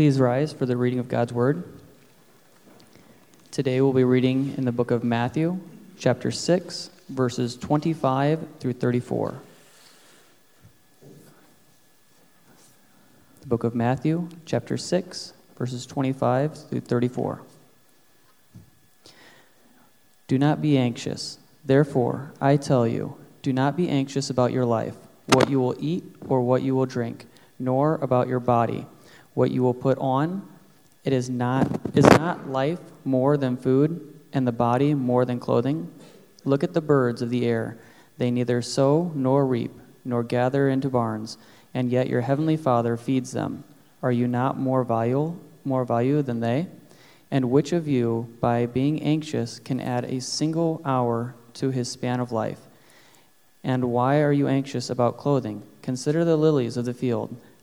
Please rise for the reading of God's Word. Today we'll be reading in the book of Matthew, chapter 6, verses 25 through 34. The book of Matthew, chapter 6, verses 25 through 34. Do not be anxious. Therefore, I tell you, do not be anxious about your life, what you will eat or what you will drink, nor about your body, what you will put on. It is not is not life more than food, and the body more than clothing? Look at the birds of the air. They neither sow nor reap, nor gather into barns, and yet your heavenly Father feeds them. Are you not more valuable, more value than they? And which of you, by being anxious, can add a single hour to his span of life? And why are you anxious about clothing? Consider the lilies of the field,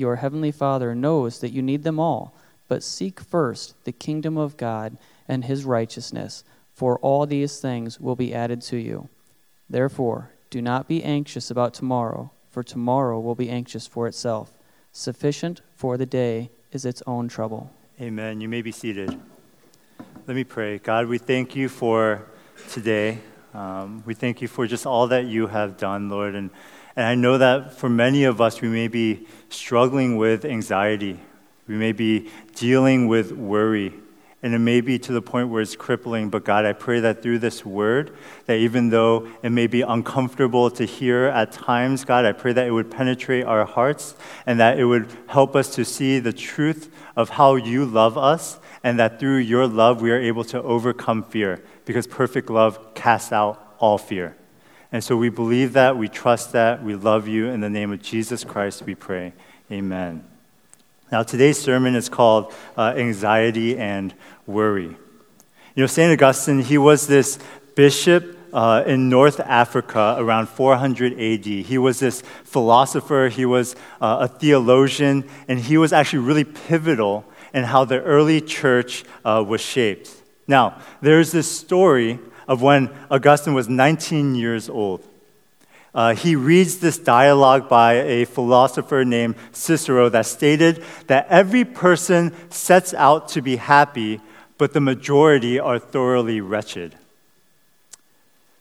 your heavenly Father knows that you need them all. But seek first the kingdom of God and his righteousness, for all these things will be added to you. Therefore, do not be anxious about tomorrow, for tomorrow will be anxious for itself. Sufficient for the day is its own trouble. Amen. You may be seated. Let me pray. God, we thank you for today. Um, we thank you for just all that you have done, Lord. And, and I know that for many of us, we may be struggling with anxiety. We may be dealing with worry. And it may be to the point where it's crippling. But God, I pray that through this word, that even though it may be uncomfortable to hear at times, God, I pray that it would penetrate our hearts and that it would help us to see the truth of how you love us and that through your love we are able to overcome fear because perfect love casts out all fear. And so we believe that, we trust that, we love you. In the name of Jesus Christ, we pray. Amen. Now, today's sermon is called uh, Anxiety and Worry. You know, St. Augustine, he was this bishop uh, in North Africa around 400 AD. He was this philosopher, he was uh, a theologian, and he was actually really pivotal in how the early church uh, was shaped. Now, there's this story of when Augustine was 19 years old. Uh, he reads this dialogue by a philosopher named Cicero that stated that every person sets out to be happy, but the majority are thoroughly wretched.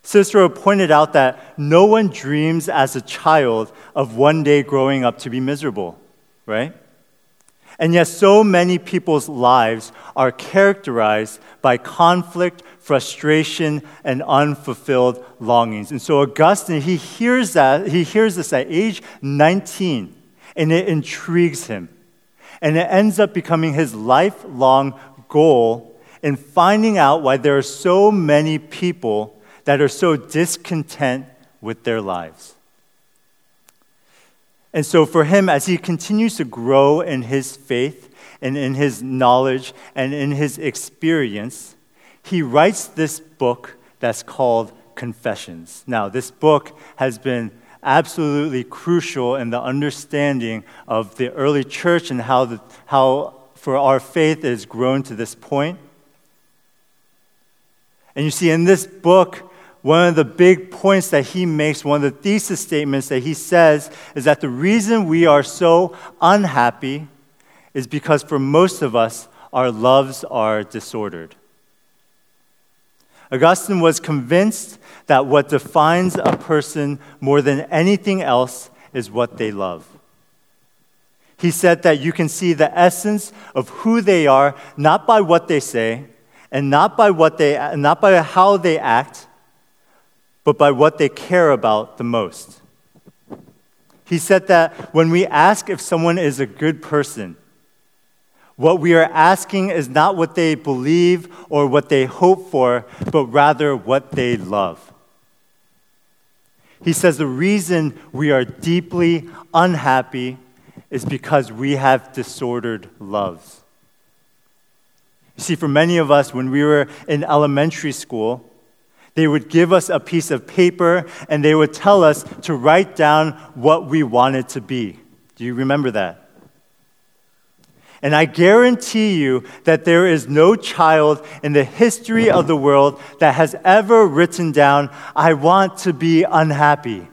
Cicero pointed out that no one dreams as a child of one day growing up to be miserable, right? And yet, so many people's lives are characterized by conflict, frustration, and unfulfilled longings. And so, Augustine, he hears that, he hears this at age 19, and it intrigues him. And it ends up becoming his lifelong goal in finding out why there are so many people that are so discontent with their lives. And so, for him, as he continues to grow in his faith and in his knowledge and in his experience, he writes this book that's called Confessions. Now, this book has been absolutely crucial in the understanding of the early church and how, the, how for our faith has grown to this point. And you see, in this book, one of the big points that he makes, one of the thesis statements that he says, is that the reason we are so unhappy is because for most of us, our loves are disordered. Augustine was convinced that what defines a person more than anything else is what they love. He said that you can see the essence of who they are not by what they say and not by what they not by how they act but by what they care about the most. He said that when we ask if someone is a good person, what we are asking is not what they believe or what they hope for, but rather what they love. He says the reason we are deeply unhappy is because we have disordered loves. You see, for many of us, when we were in elementary school, they would give us a piece of paper and they would tell us to write down what we wanted to be. Do you remember that? And I guarantee you that there is no child in the history of the world that has ever written down, I want to be unhappy.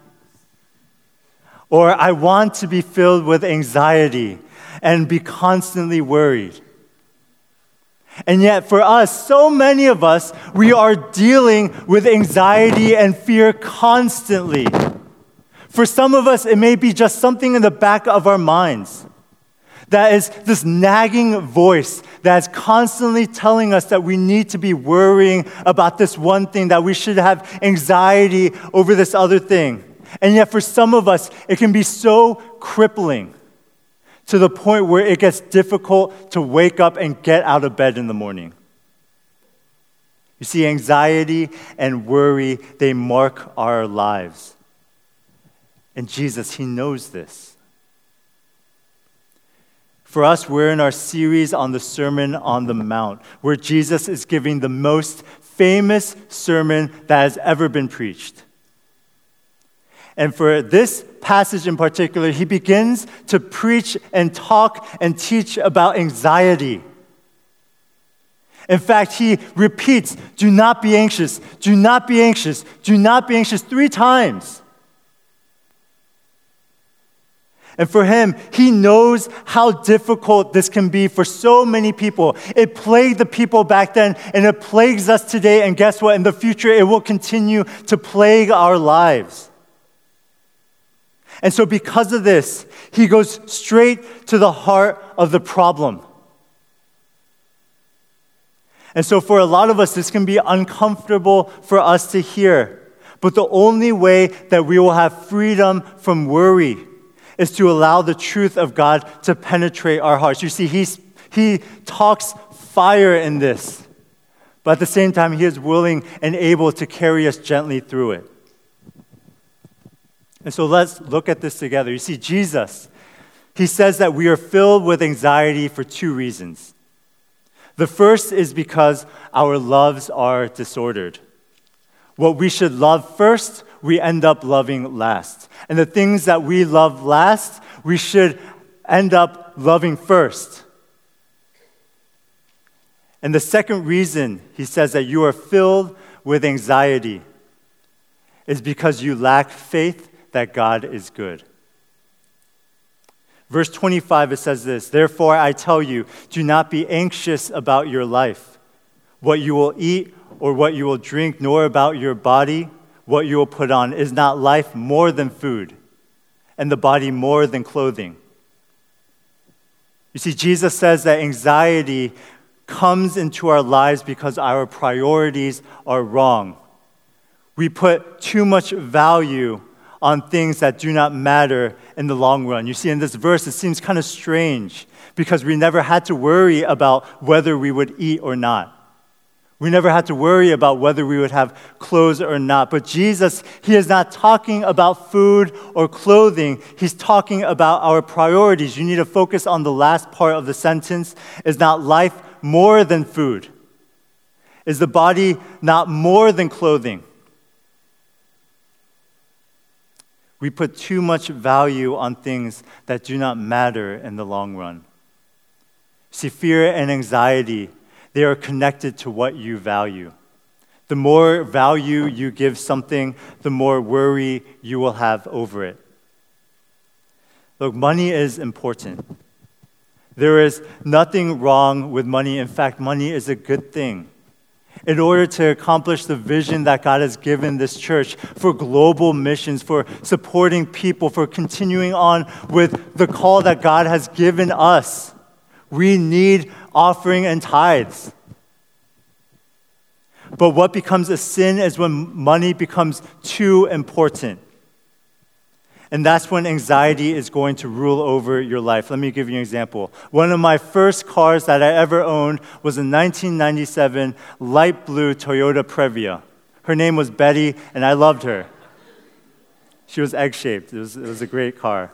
Or I want to be filled with anxiety and be constantly worried. And yet, for us, so many of us, we are dealing with anxiety and fear constantly. For some of us, it may be just something in the back of our minds. That is this nagging voice that is constantly telling us that we need to be worrying about this one thing, that we should have anxiety over this other thing. And yet, for some of us, it can be so crippling to the point where it gets difficult to wake up and get out of bed in the morning. You see, anxiety and worry, they mark our lives. And Jesus, He knows this. For us, we're in our series on the Sermon on the Mount, where Jesus is giving the most famous sermon that has ever been preached. And for this passage in particular, he begins to preach and talk and teach about anxiety. In fact, he repeats, Do not be anxious, do not be anxious, do not be anxious three times. And for him, he knows how difficult this can be for so many people. It plagued the people back then, and it plagues us today. And guess what? In the future, it will continue to plague our lives. And so, because of this, he goes straight to the heart of the problem. And so, for a lot of us, this can be uncomfortable for us to hear. But the only way that we will have freedom from worry is to allow the truth of God to penetrate our hearts. You see, he's, he talks fire in this, but at the same time, he is willing and able to carry us gently through it. And so let's look at this together. You see, Jesus, he says that we are filled with anxiety for two reasons. The first is because our loves are disordered. What we should love first, we end up loving last. And the things that we love last, we should end up loving first. And the second reason he says that you are filled with anxiety is because you lack faith that God is good. Verse 25, it says this Therefore, I tell you, do not be anxious about your life, what you will eat or what you will drink, nor about your body, what you will put on. Is not life more than food, and the body more than clothing? You see, Jesus says that anxiety comes into our lives because our priorities are wrong. We put too much value on things that do not matter in the long run. You see, in this verse, it seems kind of strange because we never had to worry about whether we would eat or not. We never had to worry about whether we would have clothes or not. But Jesus, He is not talking about food or clothing. He's talking about our priorities. You need to focus on the last part of the sentence. Is not life more than food? Is the body not more than clothing? We put too much value on things that do not matter in the long run. See, fear and anxiety, they are connected to what you value. The more value you give something, the more worry you will have over it. Look, money is important. There is nothing wrong with money. In fact, money is a good thing in order to accomplish the vision that God has given this church for global missions, for supporting people, for continuing on with the call that God has given us. We need offering and tithes. But what becomes a sin is when money becomes too important. And that's when anxiety is going to rule over your life. Let me give you an example. One of my first cars that I ever owned was a 1997 light blue Toyota Previa. Her name was Betty, and I loved her. She was egg shaped, it was, it was a great car.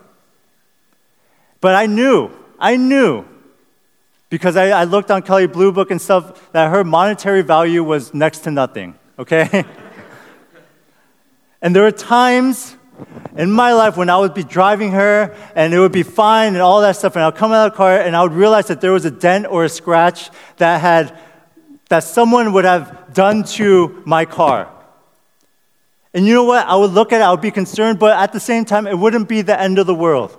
But I knew, I knew because I, I looked on Kelley Blue Book and stuff that her monetary value was next to nothing, okay? and there were times in my life when I would be driving her and it would be fine and all that stuff, and I'll come out of the car and I would realize that there was a dent or a scratch that had that someone would have done to my car. And you know what? I would look at it, I would be concerned, but at the same time, it wouldn't be the end of the world.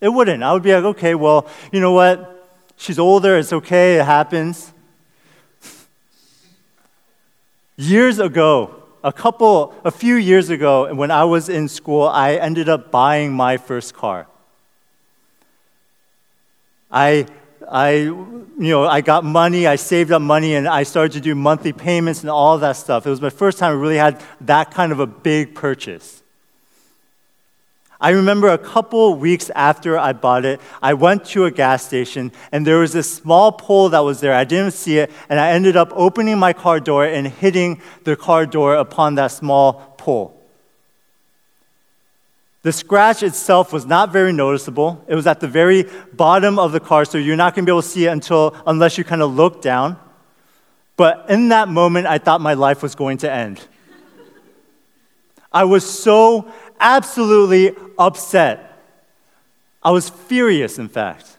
It wouldn't. I would be like, okay, well, you know what? She's older, it's okay, it happens. Years ago, a couple, a few years ago, when I was in school, I ended up buying my first car. I, I, you know, I got money, I saved up money, and I started to do monthly payments and all that stuff. It was my first time I really had that kind of a big purchase. I remember a couple weeks after I bought it, I went to a gas station and there was this small pole that was there. I didn't see it, and I ended up opening my car door and hitting the car door upon that small pole. The scratch itself was not very noticeable. It was at the very bottom of the car, so you're not going to be able to see it until unless you kind of look down. But in that moment, I thought my life was going to end. I was so absolutely upset. I was furious, in fact.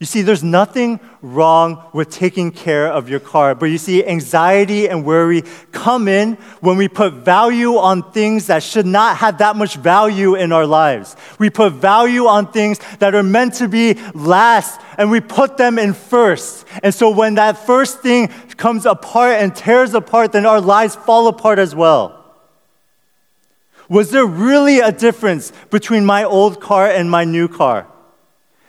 You see, there's nothing wrong with taking care of your car, but you see, anxiety and worry come in when we put value on things that should not have that much value in our lives. We put value on things that are meant to be last, and we put them in first. And so when that first thing comes apart and tears apart, then our lives fall apart as well. Was there really a difference between my old car and my new car?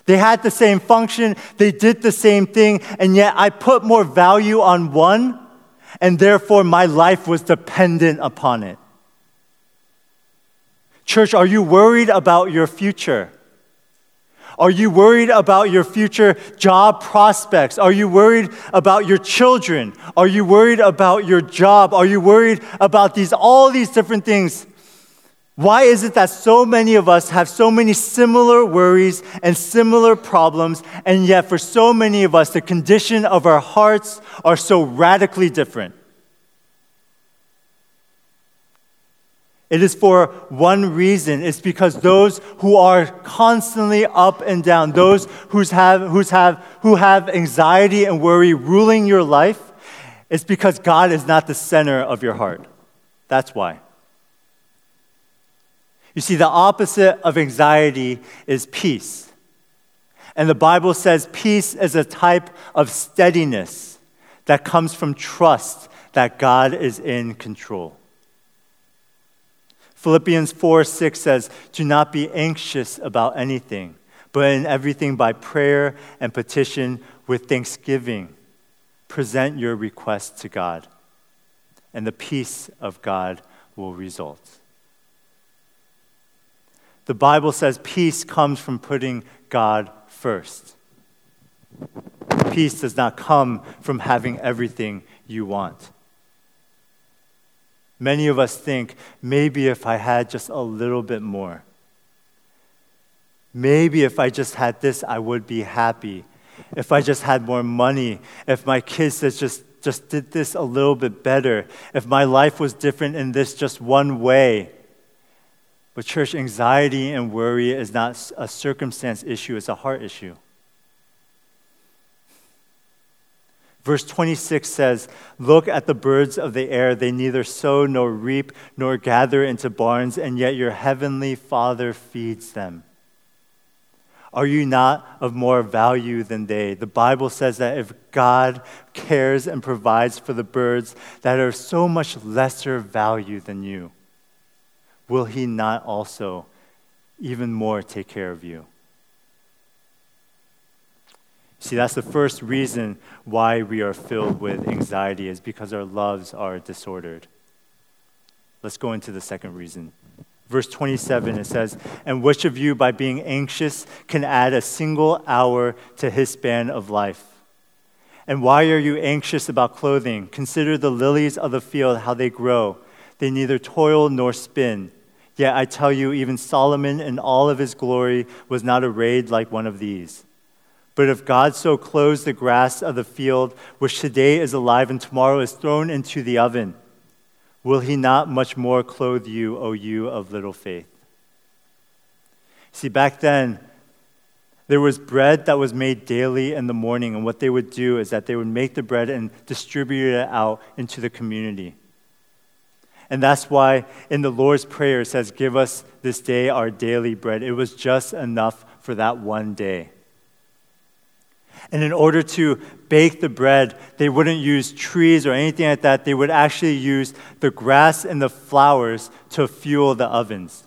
They had the same function, they did the same thing, and yet I put more value on one, and therefore my life was dependent upon it. Church, are you worried about your future? Are you worried about your future job prospects? Are you worried about your children? Are you worried about your job? Are you worried about these all these different things? Why is it that so many of us have so many similar worries and similar problems, and yet for so many of us, the condition of our hearts are so radically different? It is for one reason. It's because those who are constantly up and down, those who's have, who's have, who have anxiety and worry ruling your life, it's because God is not the center of your heart. That's why. You see, the opposite of anxiety is peace. And the Bible says peace is a type of steadiness that comes from trust that God is in control. Philippians 4 6 says, Do not be anxious about anything, but in everything by prayer and petition with thanksgiving, present your requests to God, and the peace of God will result. The Bible says peace comes from putting God first. Peace does not come from having everything you want. Many of us think maybe if I had just a little bit more, maybe if I just had this, I would be happy. If I just had more money, if my kids just, just did this a little bit better, if my life was different in this just one way, but, church, anxiety and worry is not a circumstance issue, it's a heart issue. Verse 26 says, Look at the birds of the air. They neither sow nor reap nor gather into barns, and yet your heavenly Father feeds them. Are you not of more value than they? The Bible says that if God cares and provides for the birds that are so much lesser value than you, will he not also even more take care of you? See, that's the first reason why we are filled with anxiety, is because our loves are disordered. Let's go into the second reason. Verse 27, it says, And which of you, by being anxious, can add a single hour to his span of life? And why are you anxious about clothing? Consider the lilies of the field, how they grow. They neither toil nor spin. Yet I tell you, even Solomon in all of his glory was not arrayed like one of these. But if God so clothes the grass of the field, which today is alive and tomorrow is thrown into the oven, will he not much more clothe you, O you of little faith? See, back then, there was bread that was made daily in the morning, and what they would do is that they would make the bread and distribute it out into the community. And that's why in the Lord's Prayer it says, Give us this day our daily bread. It was just enough for that one day. And in order to bake the bread, they wouldn't use trees or anything like that. They would actually use the grass and the flowers to fuel the ovens.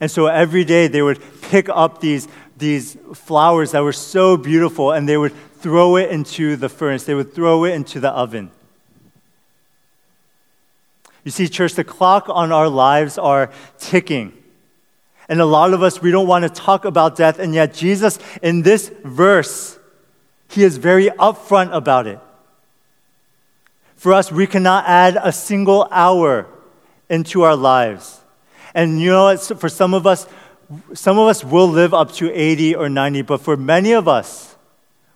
And so every day they would pick up these, these flowers that were so beautiful and they would throw it into the furnace, they would throw it into the oven. You see, church, the clock on our lives are ticking. And a lot of us, we don't want to talk about death, and yet Jesus, in this verse, he is very upfront about it. For us, we cannot add a single hour into our lives. And you know, for some of us, some of us will live up to 80 or 90, but for many of us,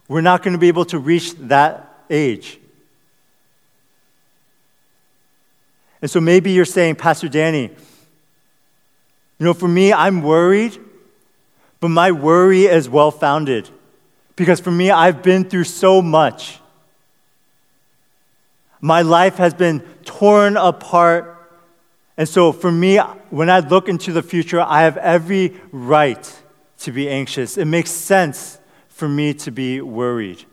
we're not going to be able to reach that age. And so maybe you're saying, Pastor Danny, you know, for me, I'm worried, but my worry is well founded. Because for me, I've been through so much. My life has been torn apart. And so for me, when I look into the future, I have every right to be anxious. It makes sense for me to be worried.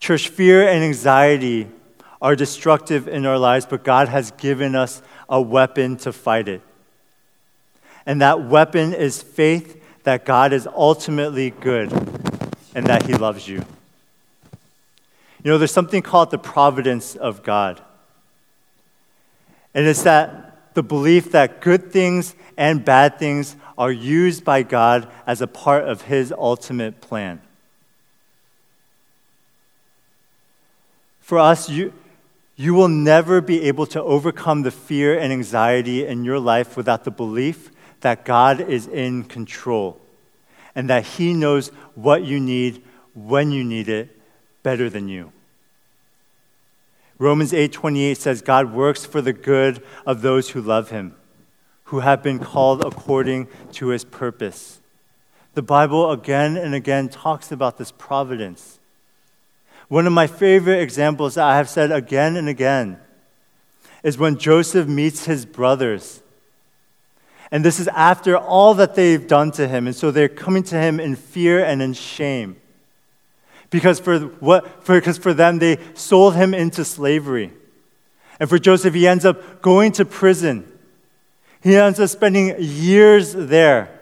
Church, fear and anxiety are destructive in our lives, but God has given us a weapon to fight it. And that weapon is faith that God is ultimately good and that He loves you. You know, there's something called the providence of God. And it's that the belief that good things and bad things are used by God as a part of His ultimate plan. For us, you, you will never be able to overcome the fear and anxiety in your life without the belief that God is in control and that He knows what you need when you need it better than you. Romans 8:28 says God works for the good of those who love him, who have been called according to his purpose. The Bible again and again talks about this providence. One of my favorite examples that I have said again and again is when Joseph meets his brothers. And this is after all that they've done to him. And so they're coming to him in fear and in shame. Because for, what, for, because for them, they sold him into slavery. And for Joseph, he ends up going to prison. He ends up spending years there.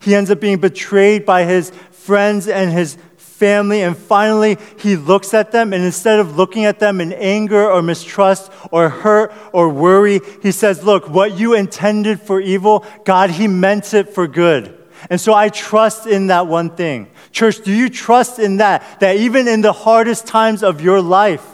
He ends up being betrayed by his friends and his family, and finally he looks at them, and instead of looking at them in anger or mistrust or hurt or worry, he says, Look, what you intended for evil, God, he meant it for good. And so I trust in that one thing. Church, do you trust in that? That even in the hardest times of your life,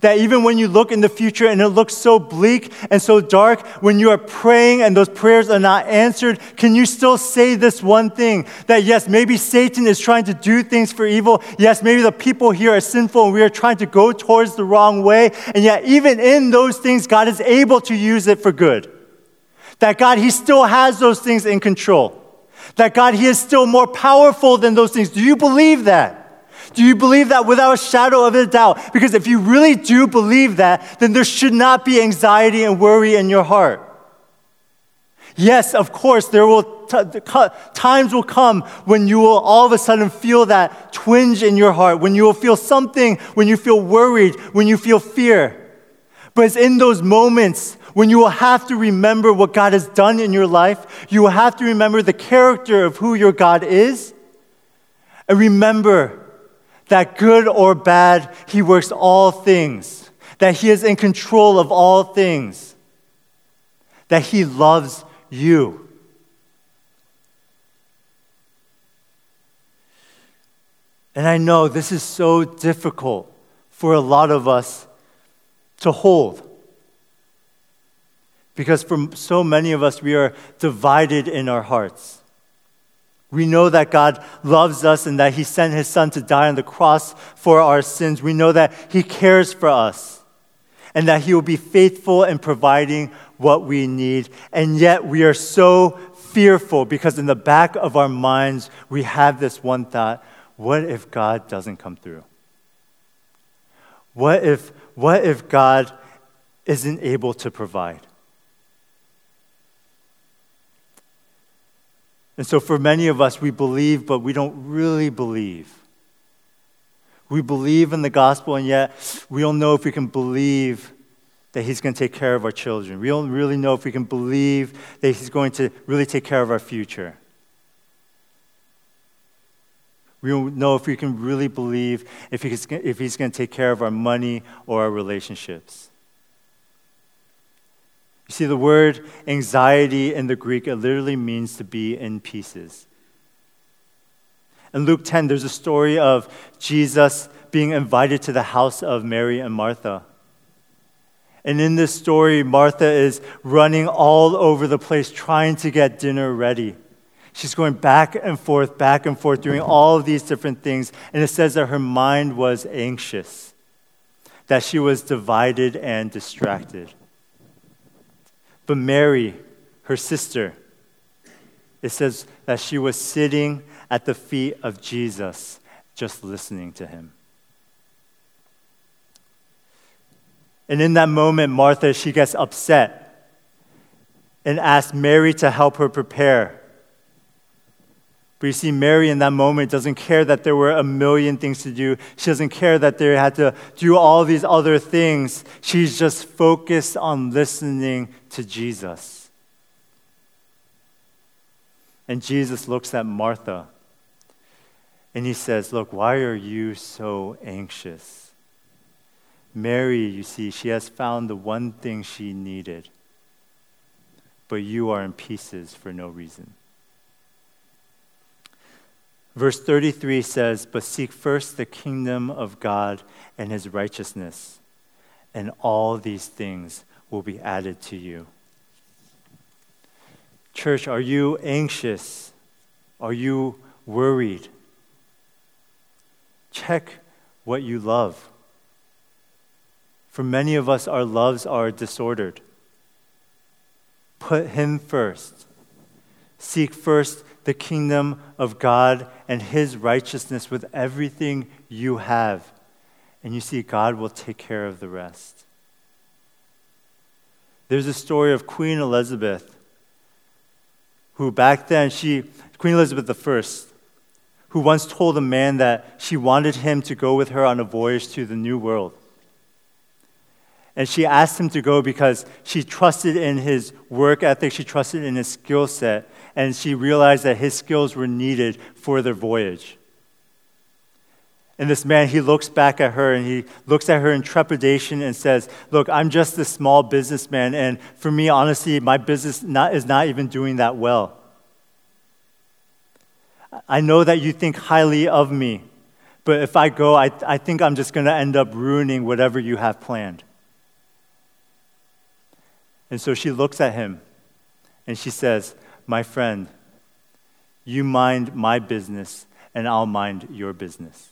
that even when you look in the future and it looks so bleak and so dark, when you are praying and those prayers are not answered, can you still say this one thing? That yes, maybe Satan is trying to do things for evil. Yes, maybe the people here are sinful and we are trying to go towards the wrong way. And yet, even in those things, God is able to use it for good. That God, He still has those things in control. That God, He is still more powerful than those things. Do you believe that? Do you believe that without a shadow of a doubt? Because if you really do believe that, then there should not be anxiety and worry in your heart. Yes, of course, there will t- times will come when you will all of a sudden feel that twinge in your heart, when you will feel something, when you feel worried, when you feel fear. But it's in those moments when you will have to remember what God has done in your life. You will have to remember the character of who your God is. And remember that good or bad, He works all things, that He is in control of all things, that He loves you. And I know this is so difficult for a lot of us to hold. Because for so many of us, we are divided in our hearts. We know that God loves us and that He sent His Son to die on the cross for our sins. We know that He cares for us and that He will be faithful in providing what we need. And yet we are so fearful because in the back of our minds we have this one thought what if God doesn't come through? What if, what if God isn't able to provide? And so, for many of us, we believe, but we don't really believe. We believe in the gospel, and yet we don't know if we can believe that He's going to take care of our children. We don't really know if we can believe that He's going to really take care of our future. We don't know if we can really believe if he's, if he's going to take care of our money or our relationships. You see, the word anxiety in the Greek, it literally means to be in pieces. In Luke 10, there's a story of Jesus being invited to the house of Mary and Martha. And in this story, Martha is running all over the place trying to get dinner ready. She's going back and forth, back and forth, doing all of these different things. And it says that her mind was anxious, that she was divided and distracted. But Mary, her sister, it says that she was sitting at the feet of Jesus, just listening to him. And in that moment, Martha, she gets upset and asks Mary to help her prepare. But you see, Mary in that moment doesn't care that there were a million things to do. She doesn't care that they had to do all these other things. She's just focused on listening to Jesus. And Jesus looks at Martha and he says, Look, why are you so anxious? Mary, you see, she has found the one thing she needed, but you are in pieces for no reason. Verse 33 says, But seek first the kingdom of God and his righteousness, and all these things will be added to you. Church, are you anxious? Are you worried? Check what you love. For many of us, our loves are disordered. Put Him first. Seek first the kingdom of God and His righteousness with everything you have. And you see, God will take care of the rest. There's a story of Queen Elizabeth, who back then, she, Queen Elizabeth I, who once told a man that she wanted him to go with her on a voyage to the New World. And she asked him to go because she trusted in his work ethic, she trusted in his skill set, and she realized that his skills were needed for their voyage. And this man, he looks back at her and he looks at her in trepidation and says, Look, I'm just a small businessman, and for me, honestly, my business not, is not even doing that well. I know that you think highly of me, but if I go, I, I think I'm just going to end up ruining whatever you have planned. And so she looks at him and she says, My friend, you mind my business and I'll mind your business.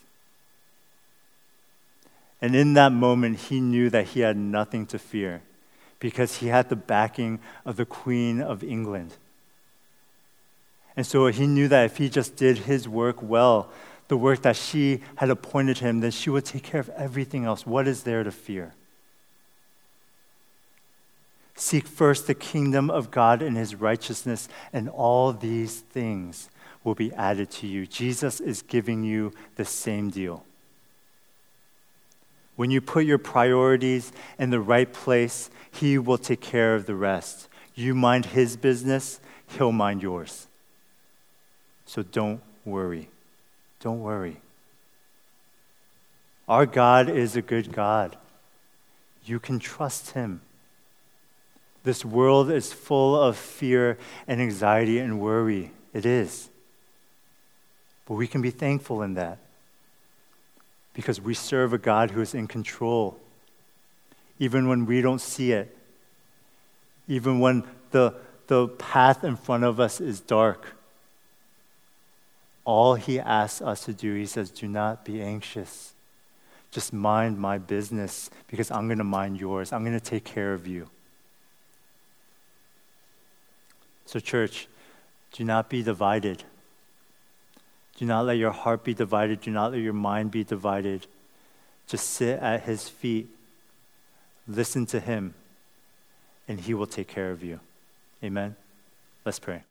And in that moment, he knew that he had nothing to fear because he had the backing of the Queen of England. And so he knew that if he just did his work well, the work that she had appointed him, then she would take care of everything else. What is there to fear? Seek first the kingdom of God and his righteousness, and all these things will be added to you. Jesus is giving you the same deal. When you put your priorities in the right place, he will take care of the rest. You mind his business, he'll mind yours. So don't worry. Don't worry. Our God is a good God. You can trust him. This world is full of fear and anxiety and worry. It is. But we can be thankful in that because we serve a God who is in control, even when we don't see it, even when the, the path in front of us is dark. all he asks us to do, he says, do not be anxious. Just mind my business because I'm going to mind yours. I'm going to take care of you. So, church, do not be divided. Do not let your heart be divided. Do not let your mind be divided. Just sit at his feet, listen to him, and he will take care of you. Amen. Let's pray.